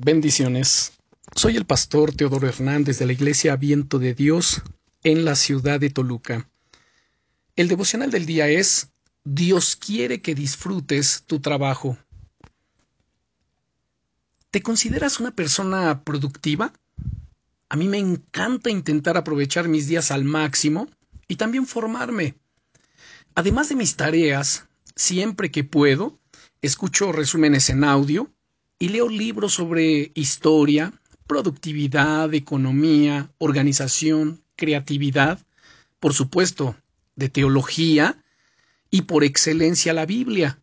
Bendiciones. Soy el pastor Teodoro Hernández de la Iglesia Viento de Dios en la ciudad de Toluca. El devocional del día es Dios quiere que disfrutes tu trabajo. ¿Te consideras una persona productiva? A mí me encanta intentar aprovechar mis días al máximo y también formarme. Además de mis tareas, siempre que puedo, escucho resúmenes en audio, y leo libros sobre historia, productividad, economía, organización, creatividad, por supuesto, de teología y por excelencia la Biblia.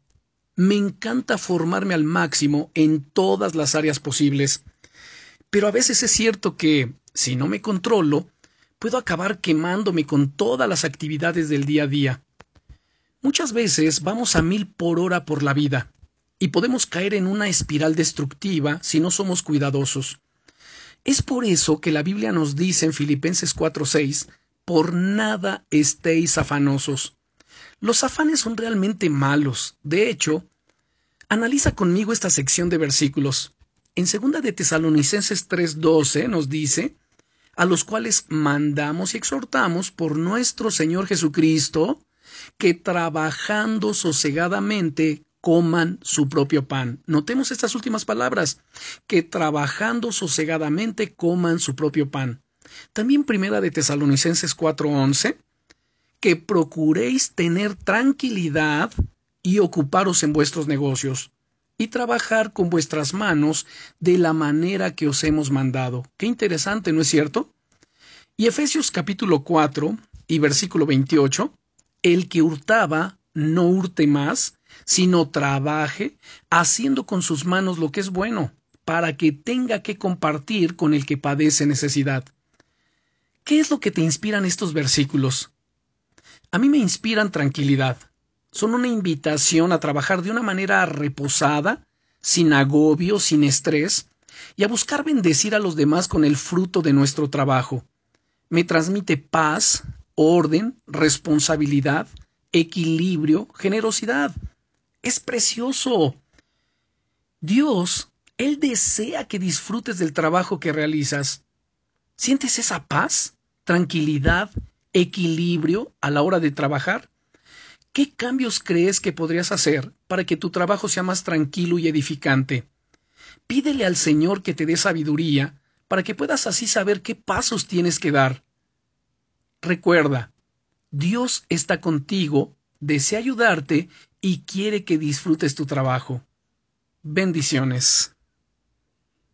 Me encanta formarme al máximo en todas las áreas posibles, pero a veces es cierto que, si no me controlo, puedo acabar quemándome con todas las actividades del día a día. Muchas veces vamos a mil por hora por la vida, y podemos caer en una espiral destructiva si no somos cuidadosos. Es por eso que la Biblia nos dice en Filipenses 4:6, por nada estéis afanosos. Los afanes son realmente malos. De hecho, analiza conmigo esta sección de versículos. En 2 de Tesalonicenses 3:12 nos dice, a los cuales mandamos y exhortamos por nuestro Señor Jesucristo, que trabajando sosegadamente coman su propio pan. Notemos estas últimas palabras, que trabajando sosegadamente coman su propio pan. También primera de Tesalonicenses 4:11, que procuréis tener tranquilidad y ocuparos en vuestros negocios y trabajar con vuestras manos de la manera que os hemos mandado. Qué interesante, ¿no es cierto? Y Efesios capítulo 4 y versículo 28, el que hurtaba, no hurte más, sino trabaje haciendo con sus manos lo que es bueno, para que tenga que compartir con el que padece necesidad. ¿Qué es lo que te inspiran estos versículos? A mí me inspiran tranquilidad. Son una invitación a trabajar de una manera reposada, sin agobio, sin estrés, y a buscar bendecir a los demás con el fruto de nuestro trabajo. Me transmite paz, orden, responsabilidad, equilibrio, generosidad es precioso. Dios, Él desea que disfrutes del trabajo que realizas. ¿Sientes esa paz, tranquilidad, equilibrio a la hora de trabajar? ¿Qué cambios crees que podrías hacer para que tu trabajo sea más tranquilo y edificante? Pídele al Señor que te dé sabiduría para que puedas así saber qué pasos tienes que dar. Recuerda, Dios está contigo, desea ayudarte y quiere que disfrutes tu trabajo. Bendiciones.